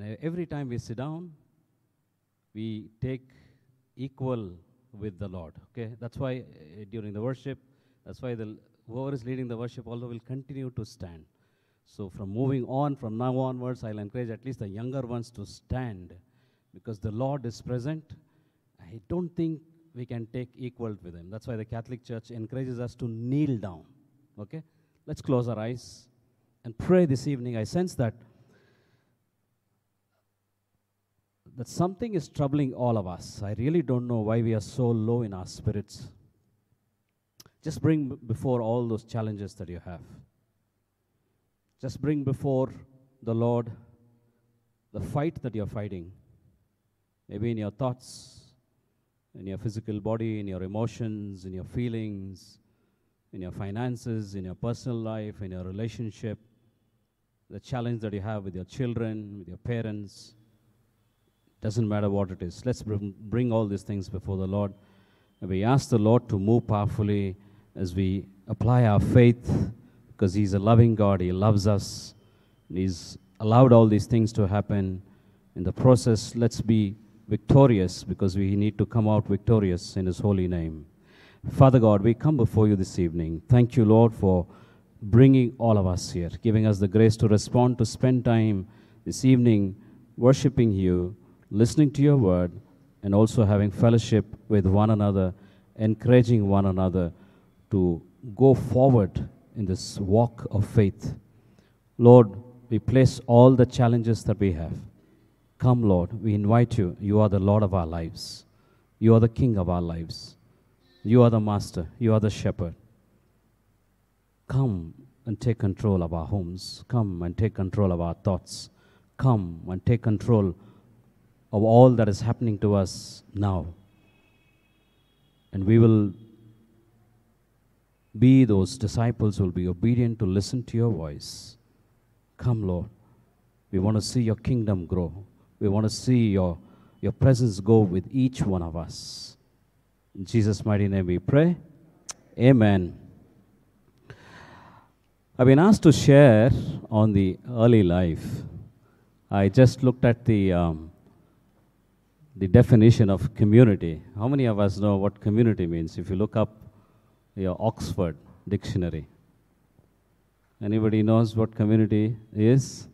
And every time we sit down, we take equal with the Lord. Okay, that's why uh, during the worship, that's why the whoever is leading the worship also will continue to stand. So from moving on, from now onwards, I'll encourage at least the younger ones to stand, because the Lord is present. I don't think we can take equal with Him. That's why the Catholic Church encourages us to kneel down. Okay, let's close our eyes and pray this evening. I sense that that something is troubling all of us. I really don't know why we are so low in our spirits. Just bring before all those challenges that you have. Just bring before the Lord the fight that you're fighting. Maybe in your thoughts, in your physical body, in your emotions, in your feelings, in your finances, in your personal life, in your relationship, the challenge that you have with your children, with your parents. Doesn't matter what it is. Let's bring, all these things before the Lord. We ask the Lord to move powerfully as we apply our faith because He's a loving God. He loves us. He's allowed all these things to happen. In the process, let's be victorious because we need to come out victorious in His holy name. Father God, we come before you this evening. Thank you, Lord, for bringing all of us here, giving us the grace to respond, to spend time this evening worshiping you, listening to your word, and also having fellowship with one another, encouraging one another to go forward in this walk of faith. Lord, we place all the challenges that we have. Come, Lord, we invite you. You are the Lord of our lives, you are the King of our lives. You are the master. You are the shepherd. Come and take control of our homes. Come and take control of our thoughts. Come and take control of all that is happening to us now. And we will be those disciples who will be obedient to listen to your voice. Come, Lord. We want to see your kingdom grow. We want to see your, your presence go with each one of us. In Jesus' mighty name we pray. Amen. I've been asked to share on the early life. I just looked at the, um, the definition of community. How many of us know what community means? If you look up your Oxford dictionary. Anybody knows what community is?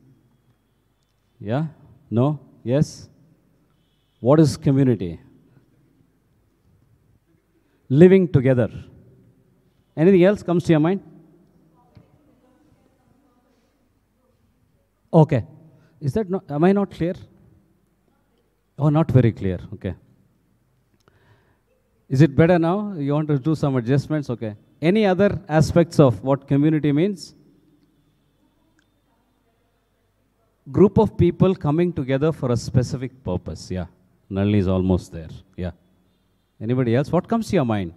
Yeah? No? Yes? What is community? living together. Anything else comes to your mind? Okay. Is that not, am I not clear? Oh, not very clear. Okay. Is it better now? You want to do some adjustments? Okay. Any other aspects of what community means? Group of people coming together for a specific purpose. Yeah. Nalli is almost there. Yeah. Anybody else? What comes to your mind?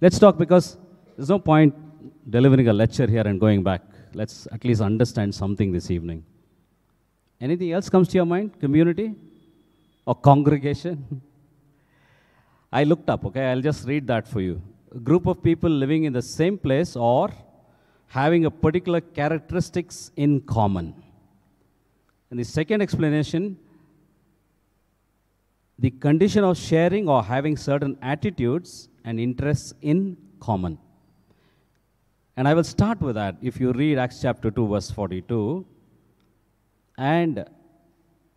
Let's talk because there's no point delivering a lecture here and going back. Let's at least understand something this evening. Anything else comes to your mind? Community or congregation? I looked up, okay? I'll just read that for you. A group of people living in the same place or having a particular characteristics in common. And the second explanation the condition of sharing or having certain attitudes and interests in common. And I will start with that. If you read Acts chapter 2, verse 42, and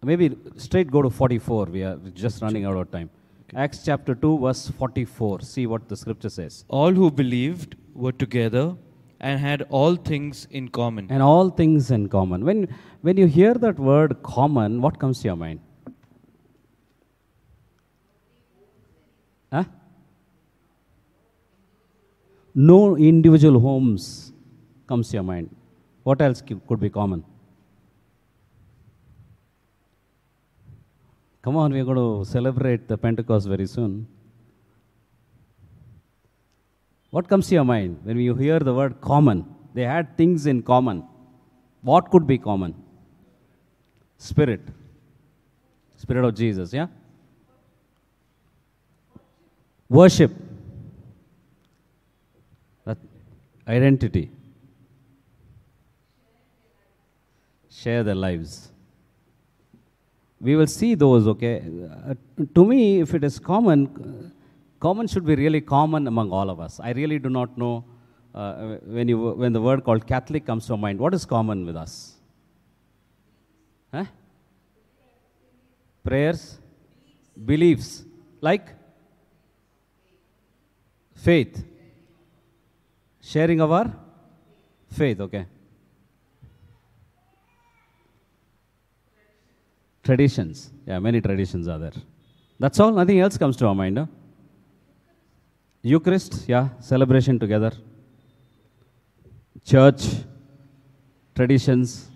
maybe straight go to 44, we are just running out of time. Acts chapter 2, verse 44. See what the scripture says. All who believed were together and had all things in common. And all things in common. When, when you hear that word common, what comes to your mind? Huh? No individual homes comes to your mind. What else could be common? Come on, we're going to celebrate the Pentecost very soon. What comes to your mind when you hear the word common? They had things in common. What could be common? Spirit. Spirit of Jesus, yeah? Worship. That identity. Share their lives. We will see those, okay? Uh, to me, if it is common, common should be really common among all of us. I really do not know uh, when, you, when the word called Catholic comes to mind. What is common with us? Huh? Prayers? Beliefs. Like? Faith. Sharing of our faith, okay. Traditions. Yeah, many traditions are there. That's all. Nothing else comes to our mind. Huh? Eucharist, yeah, celebration together. Church, traditions.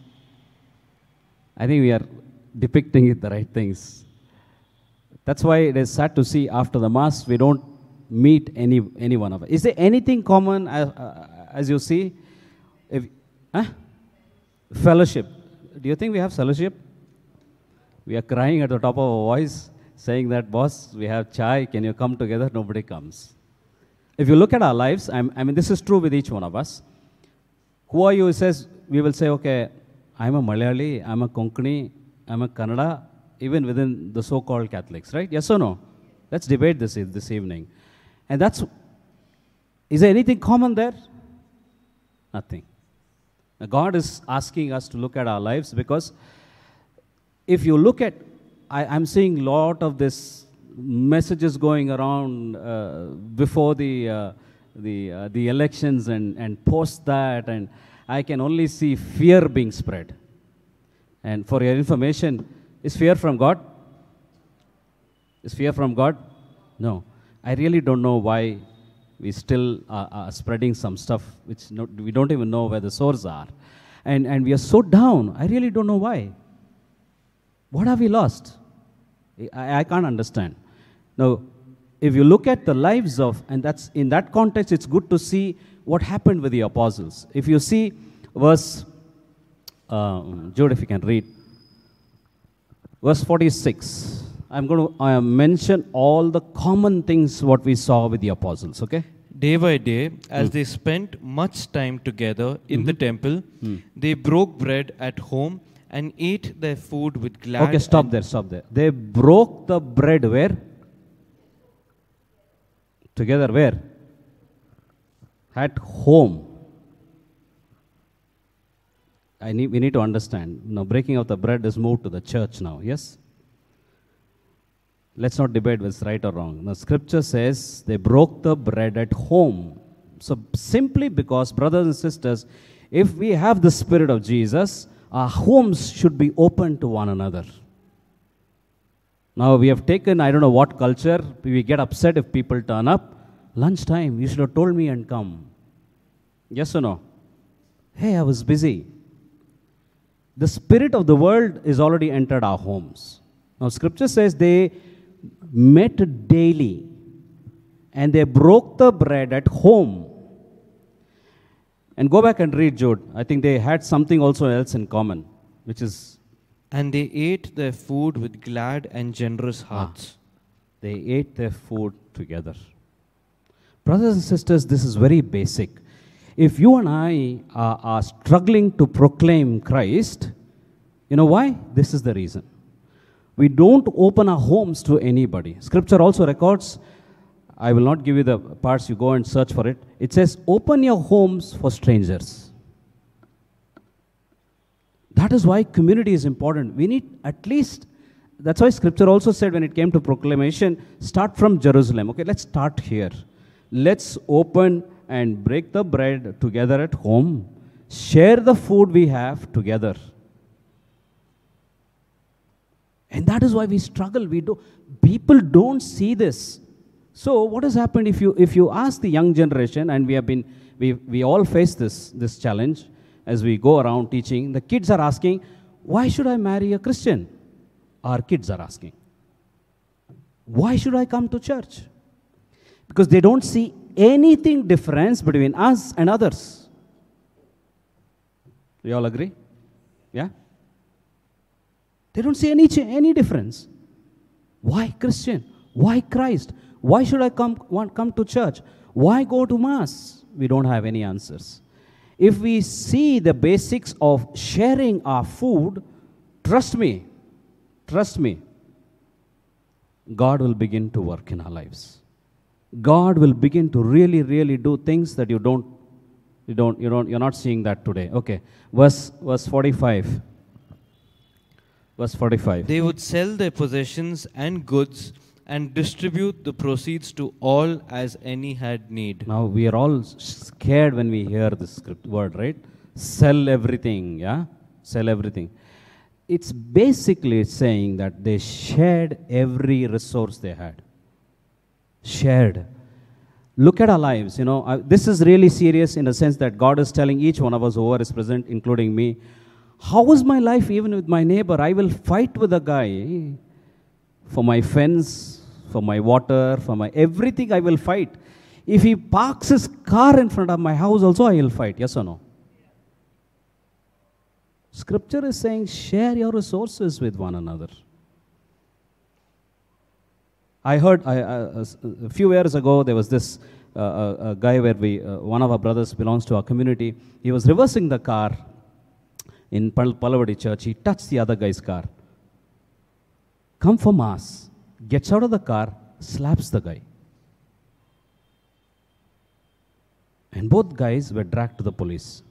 I think we are depicting it the right things. That's why it is sad to see after the Mass we don't meet any, any one of us. Is there anything common as, uh, as you see? If, huh? Fellowship. Do you think we have fellowship? We are crying at the top of our voice, saying that, boss, we have chai, can you come together? Nobody comes. If you look at our lives, I'm, i mean, this is true with each one of us. Who are you? Says, we will say, okay, I'm a Malayali, I'm a Konkani, I'm a Kannada, even within the so called Catholics, right? Yes or no? Let's debate this this evening. And that's, is there anything common there? Nothing. Now, God is asking us to look at our lives because if you look at, I, am seeing a lot of this messages going around uh, before the, uh, the, uh, the elections and, and post that, and I can only see fear being spread. And for your information, is fear from God? Is fear from God? No. I really don't know why we still are, are spreading some stuff which no, we don't even know where the source are. And, and we are so down. I really don't know why. What have we lost? I, I can't understand. Now, if you look at the lives of, and that's in that context, it's good to see what happened with the apostles. If you see verse, um, Jude, if you can read, verse 46. I'm going to uh, mention all the common things what we saw with the apostles, okay? Day by day, as mm. they spent much time together in mm-hmm. the temple, mm. they broke bread at home and ate their food with glad. Okay, stop there, stop there. They broke the bread where? Together where? At home. I need, we need to understand. Now, breaking of the bread is moved to the church now, yes? Let's not debate what's right or wrong. The scripture says they broke the bread at home. So, simply because, brothers and sisters, if we have the Spirit of Jesus, our homes should be open to one another. Now, we have taken, I don't know what culture, we get upset if people turn up. Lunchtime, you should have told me and come. Yes or no? Hey, I was busy. The spirit of the world is already entered our homes. Now, scripture says they met daily and they broke the bread at home and go back and read Jude. I think they had something also else in common, which is. And they ate their food with glad and generous ah. hearts. Ah, they ate their food together. Brothers and sisters, this is very basic. If you and I are, are struggling to proclaim Christ, you know why? This is the reason. We don't open our homes to anybody. Scripture also records I will not give you the parts, you go and search for it. It says, Open your homes for strangers. That is why community is important. We need at least, that's why scripture also said when it came to proclamation, start from Jerusalem. Okay, let's start here. Let's open and break the bread together at home, share the food we have together. And that is why we struggle. We do people don't see this. So what has happened if you if you ask the young generation, and we have been we we all face this this challenge as we go around teaching, the kids are asking, why should I marry a Christian? Our kids are asking. Why should I come to church? Because they don't see anything difference between us and others. You all agree? Yeah? They don't see any, any difference. Why Christian? Why Christ? Why should I come, want, come to church? Why go to Mass? We don't have any answers. If we see the basics of sharing our food, trust me, trust me, God will begin to work in our lives. God will begin to really, really do things that you don't, you don't, you don't, you're not seeing that today. Okay, verse verse 45. Verse 45. They would sell their possessions and goods and distribute the proceeds to all as any had need. Now we are all scared when we hear this script word, right? Sell everything, yeah? Sell everything. It's basically saying that they shared every resource they had. Shared. Look at our lives, you know. Uh, this is really serious in the sense that God is telling each one of us who is present, including me, how is my life even with my neighbor? I will fight with a guy for my fence, for my water, for my everything I will fight. If he parks his car in front of my house, also I will fight. Yes or no? Scripture is saying share your resources with one another. I heard I, uh, a few years ago there was this uh, guy where we uh, one of our brothers belongs to our community. He was reversing the car in Pal- Palavadi church. He touched the other guy's car. Come for mass. Gets out of the car, slaps the guy. And both guys were dragged to the police.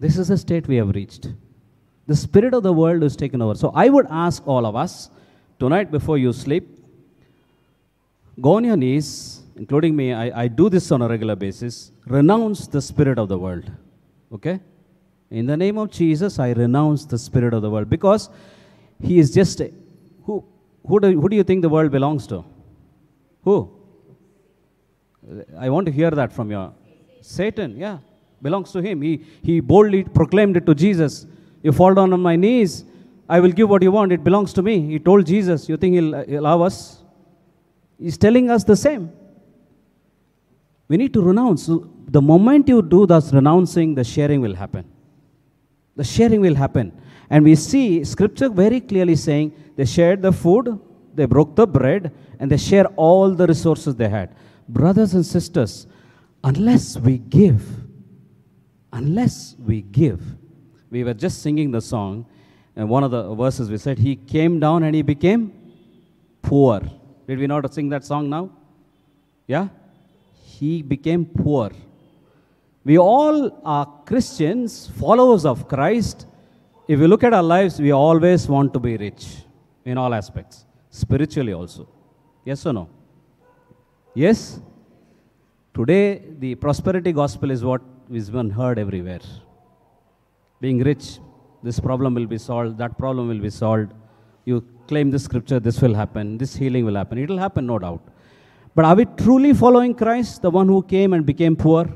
This is the state we have reached. The spirit of the world is taken over. So I would ask all of us tonight before you sleep, go on your knees, including me. I, I do this on a regular basis. Renounce the spirit of the world. Okay? In the name of Jesus, I renounce the spirit of the world because he is just a, who who do, who do you think the world belongs to? Who? I want to hear that from you. Satan, yeah, belongs to him. He, he boldly proclaimed it to Jesus. You fall down on my knees, I will give what you want. It belongs to me. He told Jesus. You think he'll, he'll allow us? He's telling us the same. We need to renounce. The moment you do this renouncing, the sharing will happen. The sharing will happen. And we see scripture very clearly saying they shared the food, they broke the bread, and they share all the resources they had. Brothers and sisters, unless we give, unless we give, we were just singing the song, and one of the verses we said, He came down and He became poor. Did we not sing that song now? Yeah? He became poor. We all are Christians, followers of Christ. If you look at our lives, we always want to be rich in all aspects, spiritually also. Yes or no? Yes? Today, the prosperity gospel is what is been heard everywhere. Being rich, this problem will be solved, that problem will be solved. You claim this scripture, this will happen, this healing will happen. It will happen, no doubt. But are we truly following Christ, the one who came and became poor?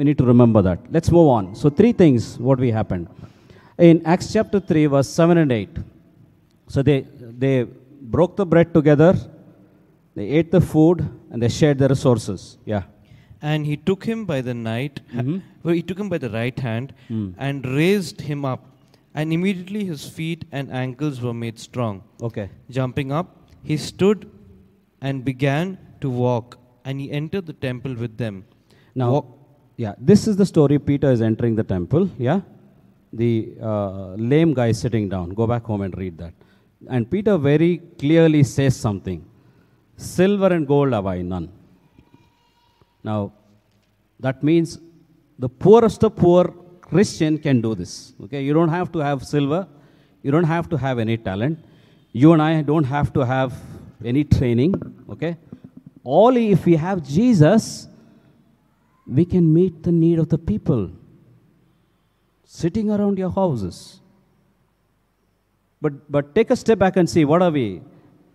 We need to remember that. Let's move on. So, three things what we happened. In Acts chapter 3, verse 7 and 8. So, they, they broke the bread together, they ate the food, and they shared the resources. Yeah. And he took him by the night, Mhm. well, he took him by the right hand Mm. and raised him up. And immediately his feet and ankles were made strong. Okay. Jumping up, he stood and began to walk, and he entered the temple with them. Now, Walk- yeah, this is the story. Peter is entering the temple. Yeah, the uh, lame guy is sitting down. Go back home and read that. And Peter very clearly says something: "Silver and gold have I none." Now, that means the poorest of poor Christian can do this. Okay, you don't have to have silver, you don't have to have any talent, you and I don't have to have any training. Okay, all if we have Jesus, we can meet the need of the people sitting around your houses. But, but take a step back and see what are we?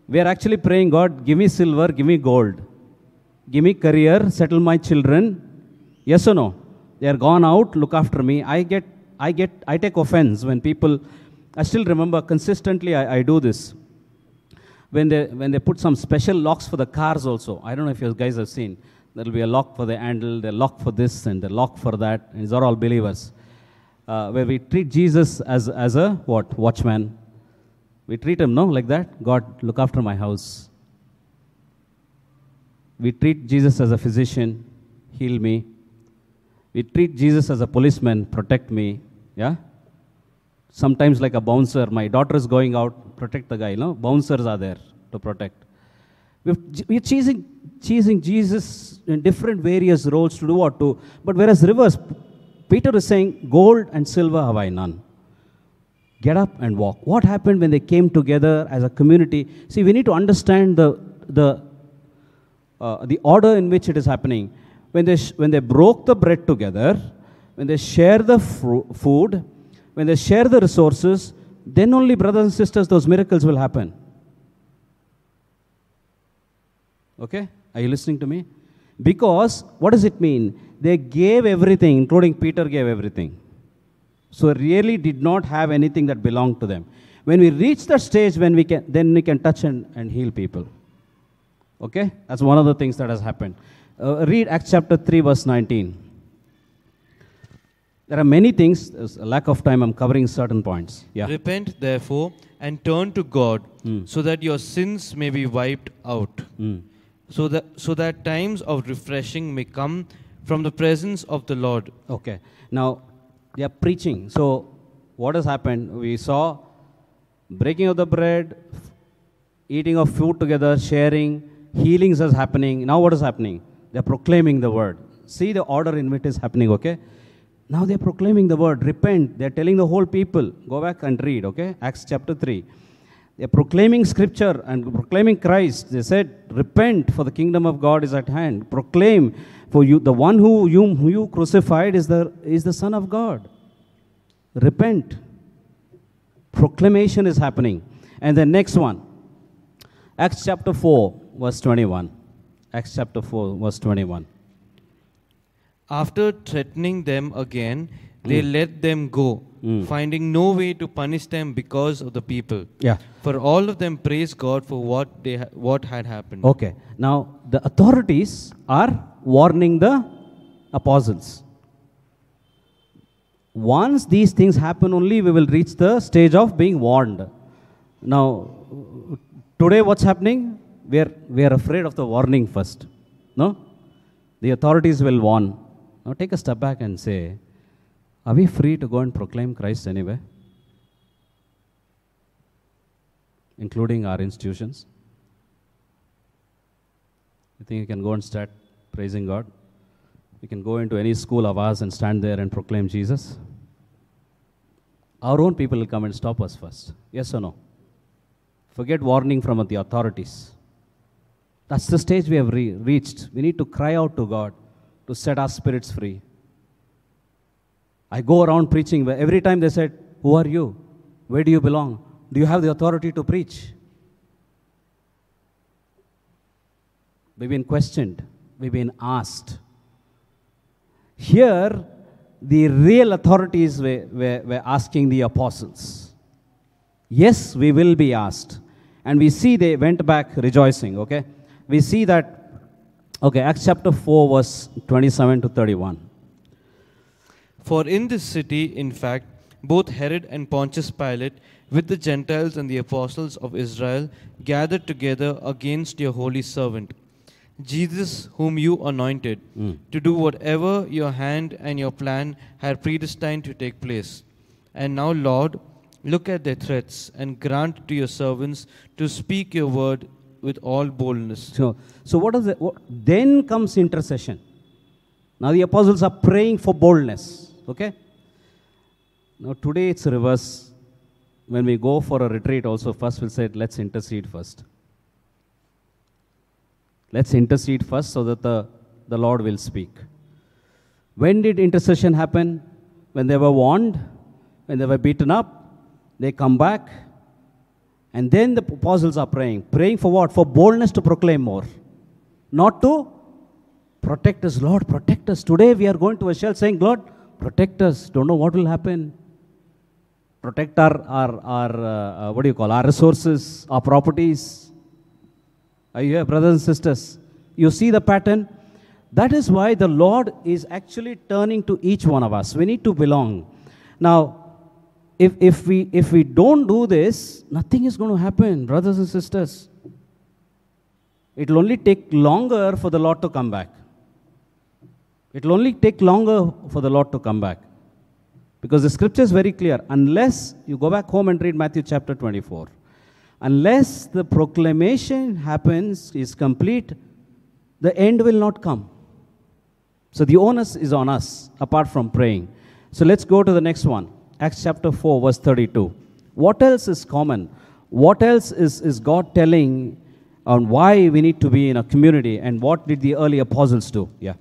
We are actually praying, God, give me silver, give me gold, give me career, settle my children. Yes or no? They are gone out, look after me. I get, I get, I take offense when people. I still remember consistently. I, I do this when they when they put some special locks for the cars also. I don't know if you guys have seen. There will be a lock for the handle, the lock for this, and the lock for that. And these are all believers. Uh, where we treat Jesus as as a what watchman. We treat him no like that. God, look after my house. We treat Jesus as a physician, heal me. We treat Jesus as a policeman, protect me. Yeah? sometimes like a bouncer. My daughter is going out, protect the guy. You know, bouncers are there to protect. We've, we're chasing, chasing Jesus in different various roles to do what to. But whereas reverse, Peter is saying, gold and silver have I none. Get up and walk. What happened when they came together as a community? See, we need to understand the, the, uh, the order in which it is happening. When they, sh- when they broke the bread together, when they share the food, when they share the resources, then only, brothers and sisters, those miracles will happen. Okay? Are you listening to me? Because what does it mean? They gave everything, including Peter gave everything. So really did not have anything that belonged to them. When we reach that stage, when we can, then we can touch and, and heal people. Okay? That's one of the things that has happened. Uh, read Acts chapter 3, verse 19. There are many things. There's a lack of time. I'm covering certain points. Yeah. Repent, therefore, and turn to God, Mm. so that your sins may be wiped out, Mm. So that, so that times of refreshing may come from the presence of the Lord. Okay. Now, they are preaching. So, what has happened? We saw breaking of the bread, eating of food together, sharing, healings is happening. Now, what is happening? They are proclaiming the word. See the order in which it is happening, okay? Now they are proclaiming the word. Repent. They are telling the whole people. Go back and read, okay? Acts chapter 3. They are proclaiming scripture and proclaiming Christ. They said, Repent, for the kingdom of God is at hand. Proclaim, for you, the one who you, who you crucified is the, is the Son of God. Repent. Proclamation is happening. And the next one, Acts chapter 4, verse 21. Acts chapter 4, verse 21. After threatening them again, they Mm. let them go, Mm. finding no way to punish them because of the people. Yeah. For all of them praise God for what they ha- what had happened. Okay. Now, the authorities are warning the apostles. Once these things happen, only we will reach the stage of being warned. Now, today, what's happening? We are, we are afraid of the warning first. No? The authorities will warn. Now, take a step back and say, are we free to go and proclaim Christ anywhere? Including our institutions? You think you can go and start praising God? You can go into any school of ours and stand there and proclaim Jesus? Our own people will come and stop us first. Yes or no? Forget warning from the authorities. That's the stage we have re- reached. We need to cry out to God to set our spirits free. I go around preaching every time they said, Who are you? Where do you belong? Do you have the authority to preach? We've been questioned, we've been asked. Here, the real authorities were, were, were asking the apostles. Yes, we will be asked. And we see they went back rejoicing, okay? We see that, okay, Acts chapter 4, verse 27 to 31. For in this city, in fact, both Herod and Pontius Pilate, with the Gentiles and the apostles of Israel, gathered together against your holy servant, Jesus, whom you anointed, Mm. to do whatever your hand and your plan had predestined to take place. And now, Lord, look at their threats and grant to your servants to speak your word with all boldness. So, so what is it? What, then comes intercession. Now the apostles are praying for boldness. Okay? Now today it's reverse. When we go for a retreat, also first we'll say, let's intercede first. Let's intercede first so that the, the Lord will speak. When did intercession happen? When they were warned, when they were beaten up, they come back, and then the apostles are praying. Praying for what? For boldness to proclaim more. Not to protect us. Lord, protect us. Today we are going to a shell saying, Lord, protect us. Don't know what will happen. Protect our, our, our uh, uh, what do you call, our resources, our properties. Are you here, brothers and sisters? You see the pattern? That is why the Lord is actually turning to each one of us. We need to belong. Now, if, if, we, if we don't do this, nothing is going to happen, brothers and sisters. It will only take longer for the Lord to come back. It will only take longer for the Lord to come back. Because the scripture is very clear. Unless you go back home and read Matthew chapter 24, unless the proclamation happens, is complete, the end will not come. So the onus is on us, apart from praying. So let's go to the next one. Acts chapter 4, verse 32. What else is common? What else is, is God telling on why we need to be in a community and what did the early apostles do? Yeah.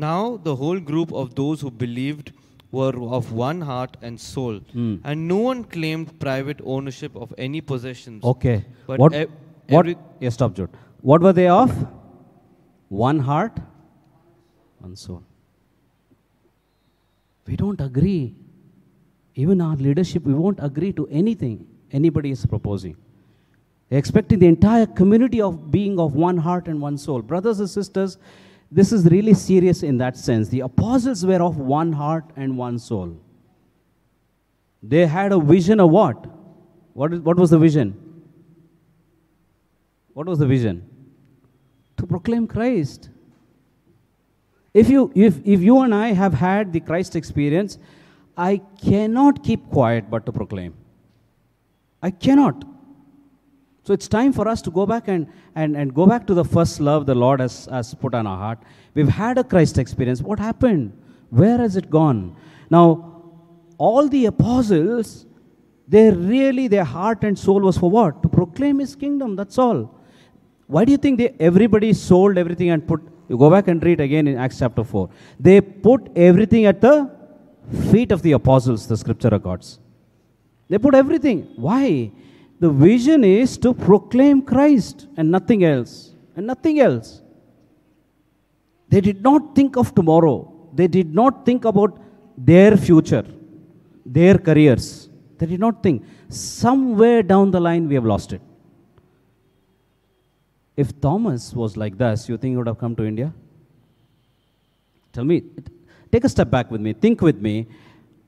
Now the whole group of those who believed were of one heart and soul, Hmm. and no one claimed private ownership of any possessions. Okay. But what? ev- what? yeah, stop, Jude. What were they of? One heart, one soul. We don't agree. Even our leadership, we won't agree to anything anybody is proposing. They're expecting the entire community of being of one heart and one soul. Brothers and sisters, this is really serious in that sense. The apostles were of one heart and one soul. They had a vision of what? What, what was the vision? What was the vision? To proclaim Christ. If you, if, if you and I have had the Christ experience, I cannot keep quiet but to proclaim. I cannot. So it's time for us to go back and, and, and go back to the first love the Lord has, has put on our heart. We've had a Christ experience. What happened? Where has it gone? Now, all the apostles, they really, their heart and soul was for what? To proclaim His kingdom. That's all. Why do you think they, everybody sold everything and put? You go back and read again in Acts chapter 4. They put everything at the feet of the apostles, the scripture records. They put everything. Why? The vision is to proclaim Christ and nothing else. And nothing else. They did not think of tomorrow. They did not think about their future, their careers. They did not think. Somewhere down the line, we have lost it. If Thomas was like this, you think he would have come to India? Tell me, take a step back with me. Think with me.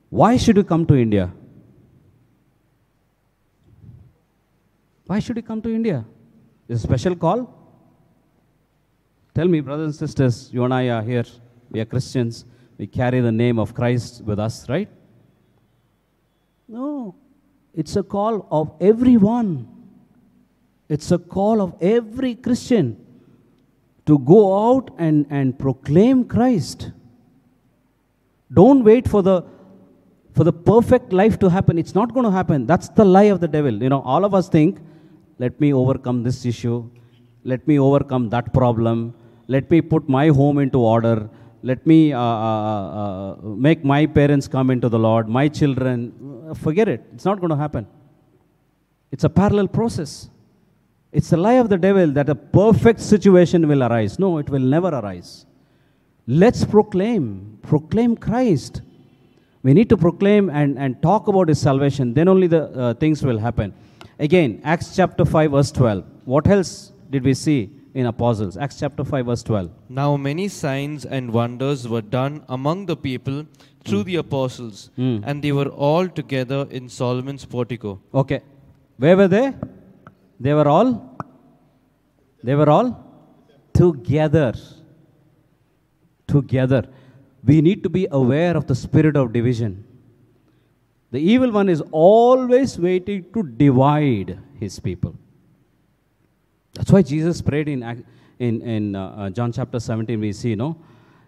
Why should you come to India? Why should you come to India? Is a special call? Tell me, brothers and sisters, you and I are here. We are Christians. We carry the name of Christ with us, right? No. It's a call of everyone. It's a call of every Christian to go out and, and proclaim Christ. Don't wait for the for the perfect life to happen. It's not going to happen. That's the lie of the devil. You know, all of us think, let me overcome this issue, let me overcome that problem, let me put my home into order, let me uh, uh, uh, make my parents come into the Lord, my children. Forget it. It's not going to happen. It's a parallel process. It's a lie of the devil that a perfect situation will arise. No, it will never arise. Let's proclaim, proclaim Christ. We need to proclaim and, and talk about his salvation. Then only the uh, things will happen. Again, Acts chapter 5, verse 12. What else did we see in apostles? Acts chapter 5, verse 12. Now many signs and wonders were done among the people through the apostles, Mm. and they were all together in Solomon's portico. Okay. Where were they? They were all? They were all together. Together. We need to be aware of the spirit of division. The evil one is always waiting to divide his people. That's why Jesus prayed in, in, in uh, uh, John chapter 17, we see, no?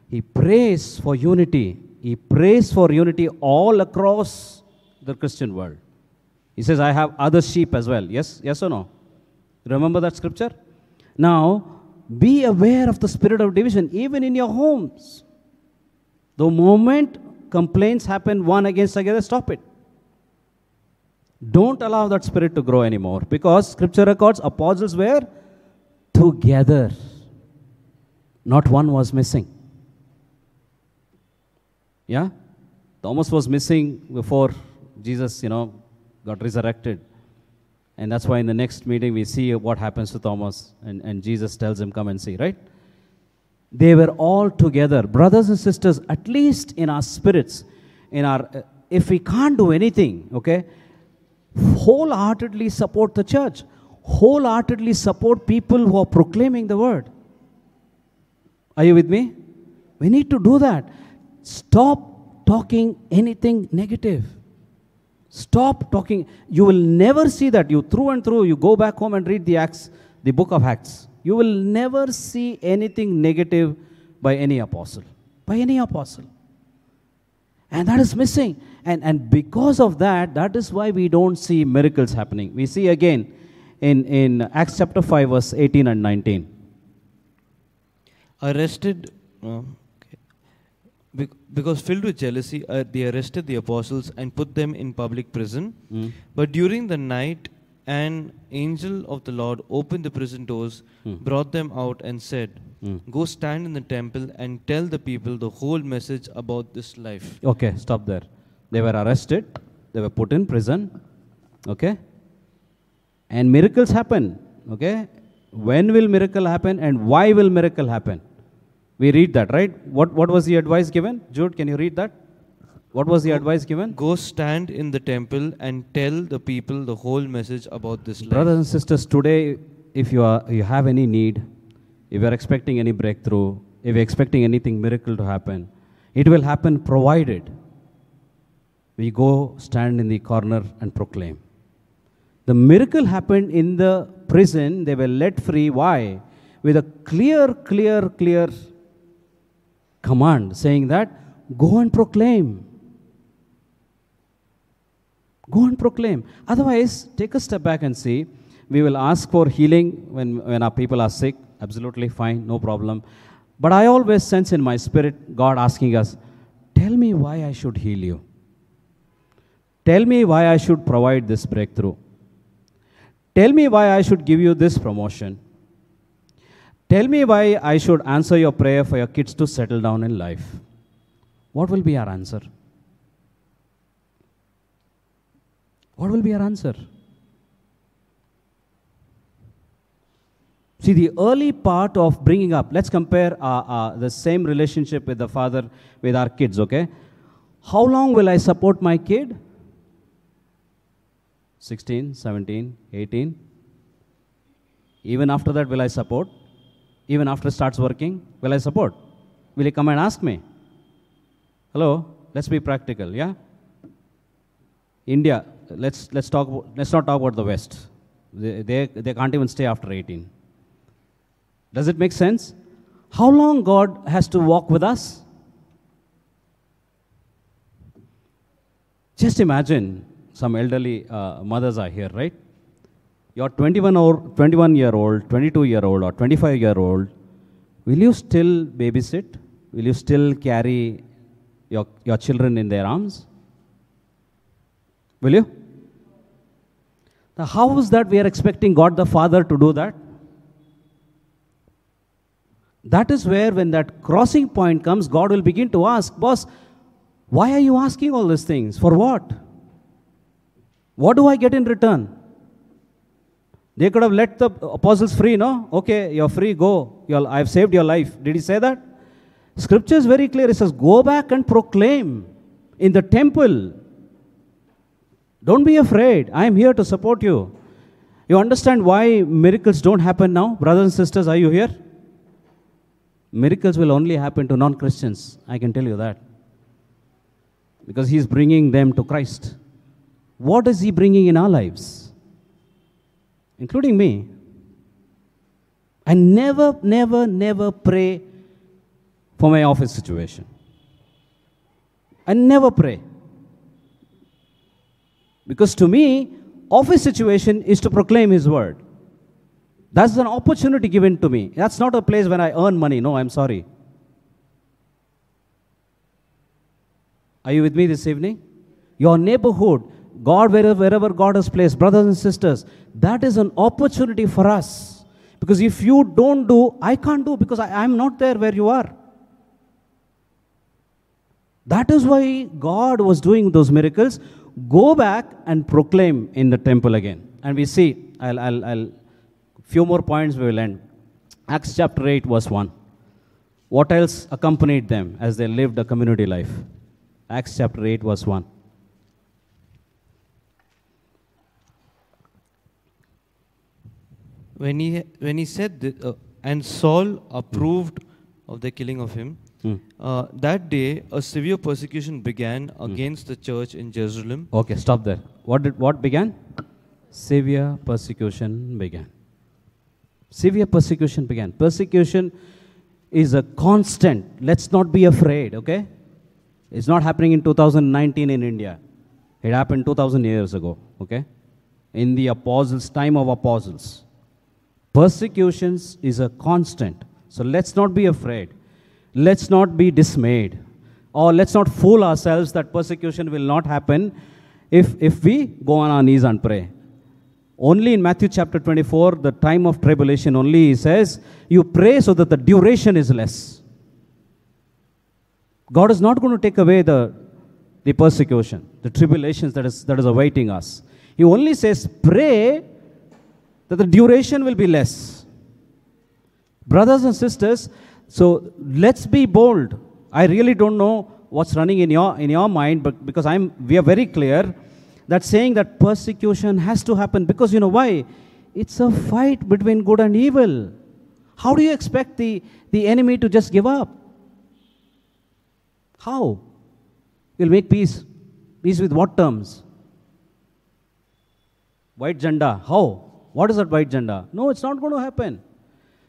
He prays for unity. He prays for unity all across the Christian world. He says, I have other sheep as well. Yes, yes or no? Remember that scripture? Now, be aware of the spirit of division, even in your homes. The moment complaints happen one against another, stop it. Don't allow that spirit to grow anymore because scripture records apostles were together. Not one was missing. Yeah? Thomas was missing before Jesus, you know, got resurrected. And that's why in the next meeting we see what happens to Thomas and, and Jesus tells him, Come and see, right? They were all together. Brothers and sisters, at least in our spirits, in our if we can't do anything, okay, wholeheartedly support the church. Wholeheartedly support people who are proclaiming the word. Are you with me? We need to do that. Stop talking anything negative. Stop talking. You will never see that. You through and through, you go back home and read the Acts, the book of Acts. You will never see anything negative by any apostle. By any apostle. And that is missing. And, and because of that, that is why we don't see miracles happening. We see again in, in Acts chapter 5, verse 18 and 19. Arrested, uh, okay. Because filled with jealousy, uh, they arrested the apostles and put them in public prison. Mm. But during the night, an angel of the Lord opened the prison doors, Hmm. brought them out, and said, Mm. Go stand in the temple and tell the people the whole message about this life. Okay, stop there. They were arrested, they were put in prison, okay? And miracles happen, okay? When will miracle happen and why will miracle happen? We read that, right? What, what was the advice given? Jude, can you read that? What was the advice given? Go stand in the temple and tell the people the whole message about this life. Brothers and sisters, today, if you, are, you have any need, if you are expecting any breakthrough, if you're expecting anything miracle to happen, it will happen provided we go stand in the corner and proclaim. The miracle happened in the prison. They were let free. Why? With a clear, clear, clear command saying that go and proclaim. Go and proclaim. Otherwise, take a step back and see. We will ask for healing when, when our people are sick. Absolutely fine, no problem. But I always sense in my spirit God asking us, Tell me why I should heal you. Tell me why I should provide this breakthrough. Tell me why I should give you this promotion. Tell me why I should answer your prayer for your kids to settle down in life. What will be our answer? What will be our answer? See, the early part of bringing up, let's compare uh, uh, the same relationship with the father with our kids, okay? How long will I support my kid? 16, 17, 18. Even after that, will I support? Even after it starts working, will I support? Will he come and ask me? Hello? Let's be practical, yeah? India, let's, let's, talk, let's not talk about the West. They, they, they can't even stay after 18. Does it make sense? How long God has to walk with us? Just imagine some elderly uh, mothers are here, right? You're 21 or 21 year old, 22 year old, or 25 year old. Will you still babysit? Will you still carry your, your children in their arms? Will you? Now, how is that we are expecting God the Father to do that? That is where, when that crossing point comes, God will begin to ask, Boss, why are you asking all these things? For what? What do I get in return? They could have let the apostles free, no? Okay, you're free, go. You're, I've saved your life. Did he say that? Scripture is very clear. It says, Go back and proclaim in the temple. Don't be afraid. I am here to support you. You understand why miracles don't happen now? Brothers and sisters, are you here? Miracles will only happen to non Christians. I can tell you that. Because He's bringing them to Christ. What is He bringing in our lives? Including me. I never, never, never pray for my office situation. I never pray. Because to me, office situation is to proclaim His word. That's an opportunity given to me. That's not a place when I earn money. No, I'm sorry. Are you with me this evening? Your neighborhood, God, wherever, wherever God has placed, brothers and sisters, that is an opportunity for us. Because if you don't do, I can't do because I, I'm not there where you are. That is why God was doing those miracles. Go back and proclaim in the temple again. And we see, I'll, I'll, I'll few more points we will end. Acts chapter 8, verse 1. What else accompanied them as they lived a community life? Acts chapter 8, verse 1. When he, when he said this, uh, and Saul approved of the killing of him, Hmm. Uh, that day, a severe persecution began against the church in Jerusalem. Okay, stop there. What did what began? Severe persecution began. Severe persecution began. Persecution is a constant. Let's not be afraid, okay? It's not happening in 2019 in India. It happened 2000 years ago, okay? In the apostles' time of apostles. Persecutions is a constant. So let's not be afraid. Let's not be dismayed. Or let's not fool ourselves that persecution will not happen if, if we go on our knees and pray. Only in Matthew chapter 24, the time of tribulation, only he says, you pray so that the duration is less. God is not going to take away the, the persecution, the tribulations that is, that is awaiting us. He only says, pray that the duration will be less. Brothers and sisters, so let's be bold. I really don't know what's running in your, in your mind, but because I'm, we are very clear that saying that persecution has to happen because you know why? It's a fight between good and evil. How do you expect the, the enemy to just give up? How? You'll make peace. Peace with what terms? White agenda. How? What is that white agenda? No, it's not going to happen.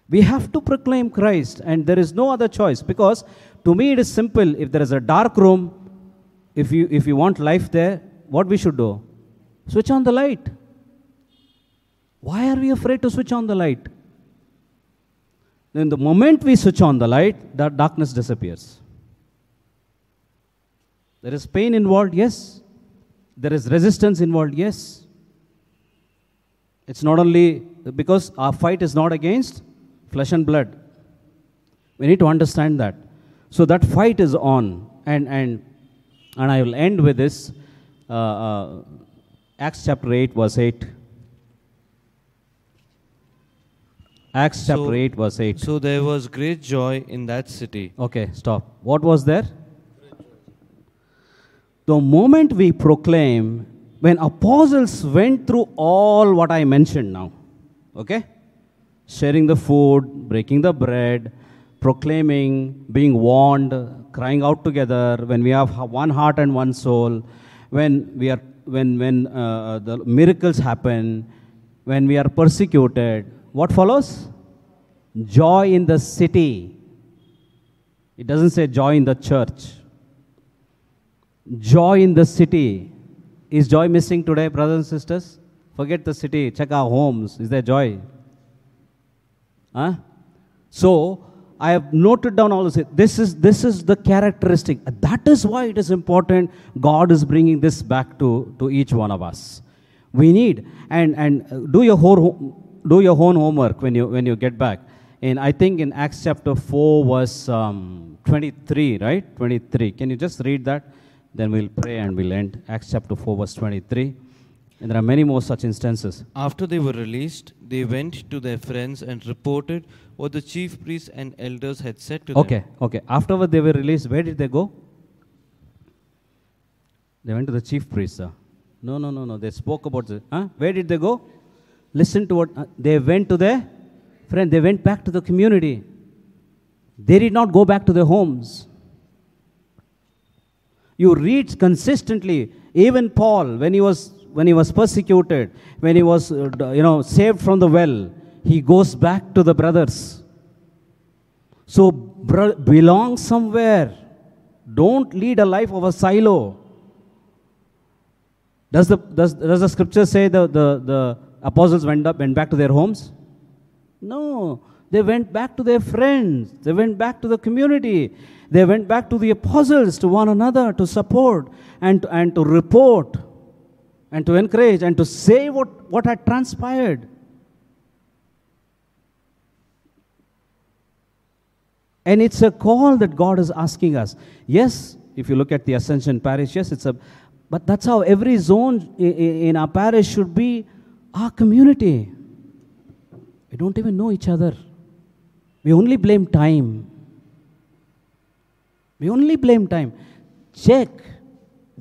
We have to proclaim Christ, and there is no other choice because to me it is simple. If there is a dark room, if you, if you want life there, what we should do? Switch on the light. Why are we afraid to switch on the light? Then the moment we switch on the light, the darkness disappears. There is pain involved, yes. There is resistance involved, yes. It's not only because our fight is not against flesh and blood. We need to understand that. So that fight is on, and and and I will end with this. Uh, uh, Acts chapter 8, verse 8. Acts chapter So- 8, verse 8. So there was great joy in that city. Okay, stop. What was there? The moment we proclaim, when apostles went through all what I mentioned now, okay? Sharing the food, breaking the bread, proclaiming, being warned, crying out together, when we have one heart and one soul, when we are when when uh, the miracles happen, when we are persecuted, what follows? Joy in the city. It doesn't say joy in the church. Joy in the city. Is joy missing today, brothers and sisters? Forget the city. Check our homes. Is there joy? Huh? So, I have noted down all this. This is, this is the characteristic. That is why it is important. God is bringing this back to, to each one of us. We need, and, and uh, do your whole, do your own homework when you, when you get back. And I think in Acts chapter 4, verse um, 23, right? 23. Can you just read that? Then we'll pray and we'll end. Acts chapter 4, verse 23. And there are many more such instances. After they were released, they went to their friends and reported what the chief priests and elders had said to Okay, them. okay. Okay. Afterward, they were released. Where did they go? They went to the chief priest, sir. No, no, no, no. They spoke about the. Huh? Where did they go? Listen to what. uh, they went to their friend. They went back to the community. They did not go back to their homes. You read consistently. Even Paul, when he was when he was persecuted, when he was uh, you know saved from the well, he goes back to the brothers. So bro- belong somewhere. Don't lead a life of a silo. Does the, does, does the scripture say the, the, the apostles went, up, went back to their homes? No. They went back to their friends. They went back to the community. They went back to the apostles, to one another, to support and, to- and to report and to encourage and to say what, what had transpired. And it's a call that God is asking us. Yes, if you look at the Ascension Parish, yes, it's a, but that's how every zone in our parish should be our community. We don't even know each other. We only blame time. We only blame time. Check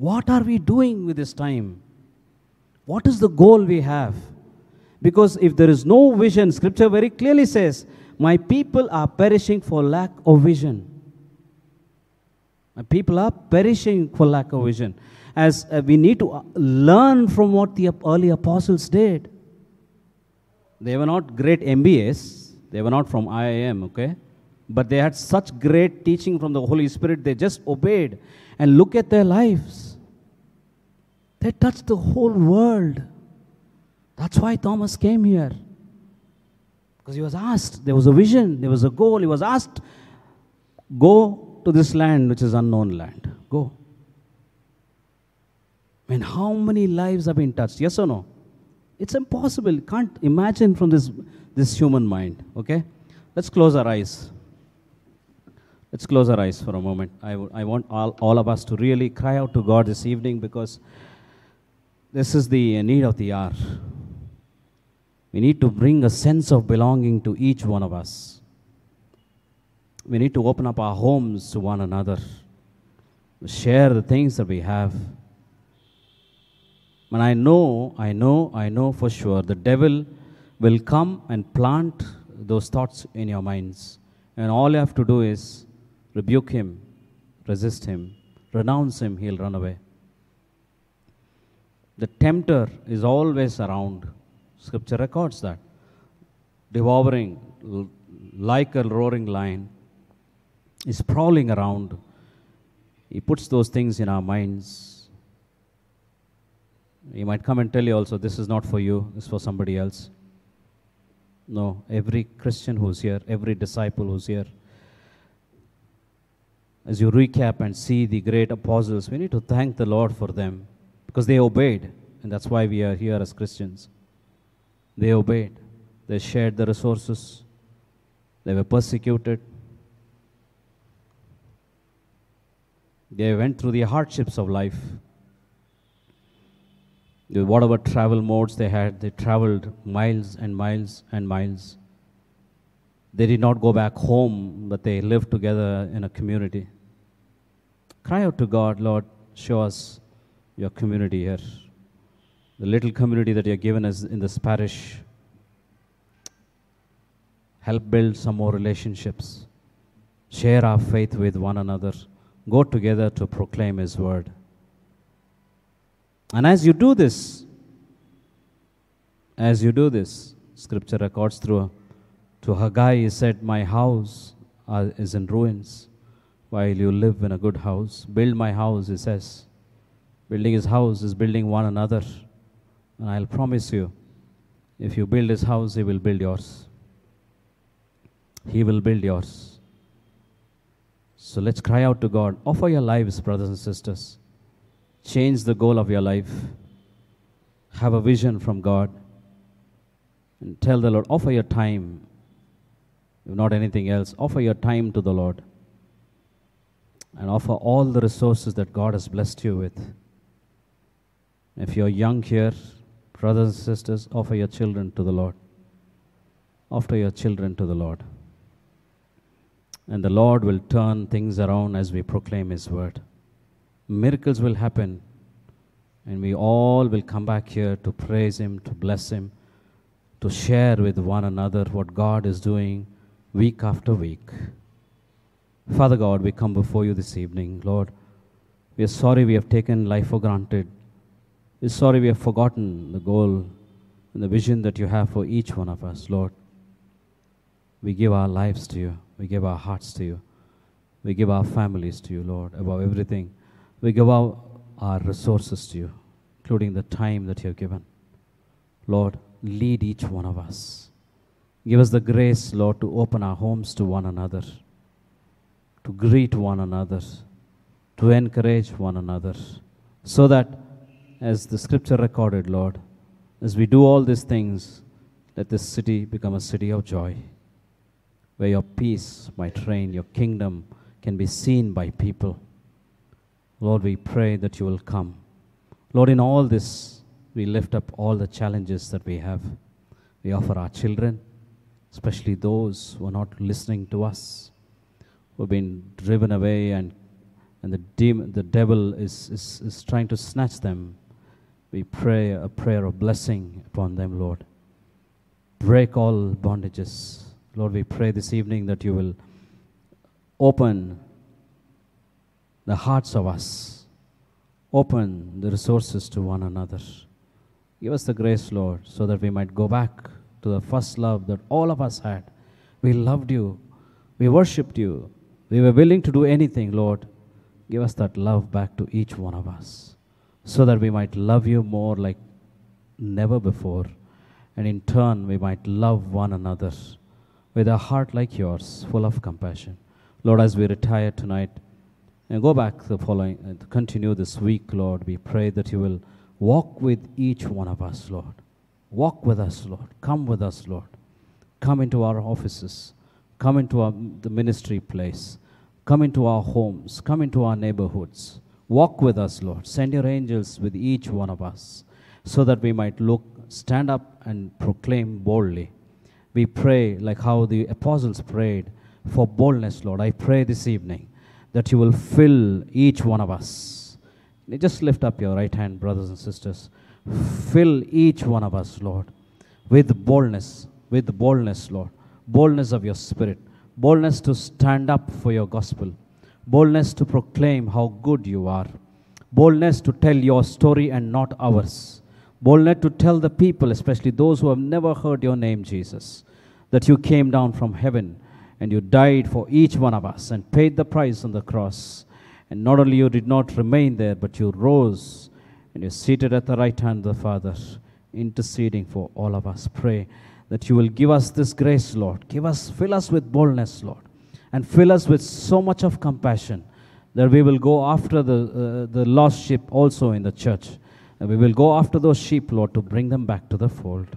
what are we doing with this time? What is the goal we have? Because if there is no vision, scripture very clearly says, My people are perishing for lack of vision. And people are perishing for lack of vision. As uh, we need to uh, learn from what the early apostles did. They were not great MBAs, they were not from IIM, okay? But they had such great teaching from the Holy Spirit, they just obeyed. And look at their lives. They touched the whole world. That's why Thomas came here. Because he was asked, there was a vision, there was a goal. He was asked, go to this land which is unknown land. Go. I mean, how many lives have been touched? Yes or no? It's impossible. Can't imagine from this, this human mind. Okay? Let's close our eyes. Let's close our eyes for a moment. I, I want all, all of us to really cry out to God this evening because this is the uh, need of the hour. We need to bring a sense of belonging to each one of us. We need to open up our homes to one another, share the things that we have. And I know, I know, I know for sure the devil will come and plant those thoughts in your minds. And all you have to do is rebuke him, resist him, renounce him, he'll run away. The tempter is always around. Scripture records that. Devouring like a roaring lion, is prowling around. He puts those things in our minds. He might come and tell you also, this is not for you, is for somebody else. No, every Christian who's here, every disciple who's here, as you recap and see the great apostles, we need to thank the Lord for them because they obeyed, and that's why we are here as Christians. They obeyed, they shared the resources, they were persecuted, they went through the hardships of life. Whatever travel modes they had, they traveled miles and miles and miles. They did not go back home, but they lived together in a community. Cry out to God, Lord, show us your community here. The little community that you have given us in this parish. Help build some more relationships. Share our faith with one another. Go together to proclaim His word. And as you do this, as you do this, scripture records through to Haggai, he said, My house uh, is in ruins, while you live in a good house. Build my house, he says. Building his house is building one another. And I'll promise you, if you build his house, he will build yours. He will build yours. So let's cry out to God. Offer your lives, brothers and sisters. Change the goal of your life. Have a vision from God. And tell the Lord, offer your time. If not anything else, offer your time to the Lord. And offer all the resources that God has blessed you with. If you're young here, brothers and sisters, offer your children to the Lord. Offer your children to the Lord. And the Lord will turn things around as we proclaim His word. Miracles will happen, and we all will come back here to praise Him, to bless Him, to share with one another what God is doing week after week. Father God, we come before you this evening, Lord. We are sorry we have taken life for granted. We're sorry we have forgotten the goal and the vision that you have for each one of us, Lord. We give our lives to you. We give our hearts to you. We give our families to you, Lord, above everything. We give our, our resources to you, including the time that you have given. Lord, lead each one of us. Give us the grace, Lord, to open our homes to one another, to greet one another, to encourage one another, so that, as the scripture recorded, Lord, as we do all these things, let this city become a city of joy, where your peace might reign, your kingdom can be seen by people. Lord, we pray that you will come. Lord, in all this, we lift up all the challenges that we have. We offer our children, especially those who are not listening to us, who have been driven away and, and the, demon, the devil is, is, is trying to snatch them. We pray a prayer of blessing upon them, Lord. Break all bondages. Lord, we pray this evening that you will open the hearts of us. Open the resources to one another. Give us the grace, Lord, so that we might go back to the first love that all of us had. We loved you, we worshipped you, we were willing to do anything, Lord. Give us that love back to each one of us, so that we might love you more like never before, and in turn we might love one another with a heart like yours, full of compassion. Lord, as we retire tonight and go back the following, uh, and continue this week, Lord, we pray that you will walk with each one of us, Lord. Walk with us, Lord. Come with us, Lord. Come into our offices. Come into our, the ministry place. Come into our homes. Come into our neighborhoods. Walk with us, Lord. Send your angels with each one of us so that we might look, stand up, and proclaim boldly. We pray like how the apostles prayed for boldness, Lord. I pray this evening that you will fill each one of us. Just lift up your right hand, brothers and sisters. Fill each one of us, Lord, with boldness, with boldness, Lord. Boldness of your spirit, boldness to stand up for your gospel, boldness to proclaim how good you are, boldness to tell your story and not ours, boldness to tell the people, especially those who have never heard your name, Jesus, that you came down from heaven and you died for each one of us and paid the price on the cross. And not only you did not remain there, but you rose and you're seated at the right hand of the Father, interceding for all of us. Pray that you will give us this grace, Lord. Give us, fill us with boldness, Lord, and fill us with so much of compassion that we will go after the, uh, the lost sheep also in the church. And we will go after those sheep, Lord, to bring them back to the fold.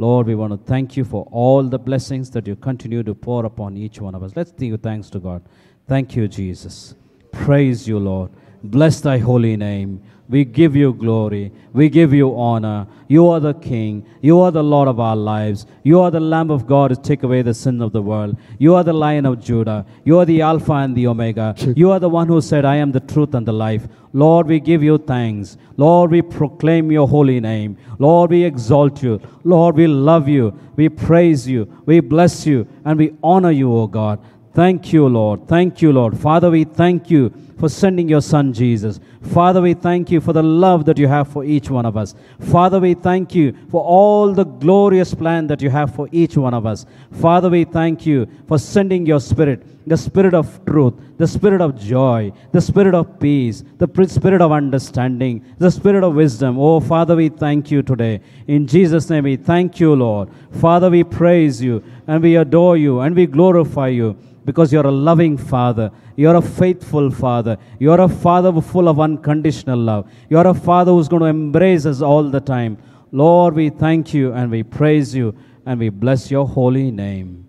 Lord, we want to thank you for all the blessings that you continue to pour upon each one of us. Let's give thanks to God. Thank you, Jesus. Praise you, Lord. Bless thy holy name. We give you glory. We give you honor. You are the King. You are the Lord of our lives. You are the Lamb of God to take away the sin of the world. You are the Lion of Judah. You are the Alpha and the Omega. You are the one who said, I am the truth and the life. Lord, we give you thanks. Lord, we proclaim your holy name. Lord, we exalt you. Lord, we love you. We praise you. We bless you. And we honor you, O God. Thank you, Lord. Thank you, Lord. Father, we thank you for sending your Son Jesus. Father, we thank you for the love that you have for each one of us. Father, we thank you for all the glorious plan that you have for each one of us. Father, we thank you for sending your Spirit, the Spirit of truth, the Spirit of joy, the Spirit of peace, the Spirit of understanding, the Spirit of wisdom. Oh, Father, we thank you today. In Jesus' name, we thank you, Lord. Father, we praise you and we adore you and we glorify you because you're a loving Father. You're a faithful Father. You're a Father full of unconditional love. You're a Father who's going to embrace us all the time. Lord, we thank you and we praise you and we bless your holy name.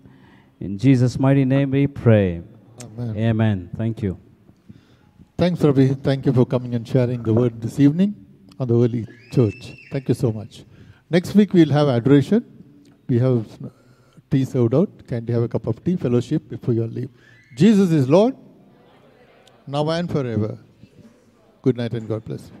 In Jesus' mighty name we pray. Amen. Amen. Thank you. Thanks, Ravi. Thank you for coming and sharing the word this evening on the early church. Thank you so much. Next week we'll have adoration. We have uh, tea served out. Kindly have a cup of tea, fellowship before you leave. Jesus is Lord, now and forever. Good night and God bless you.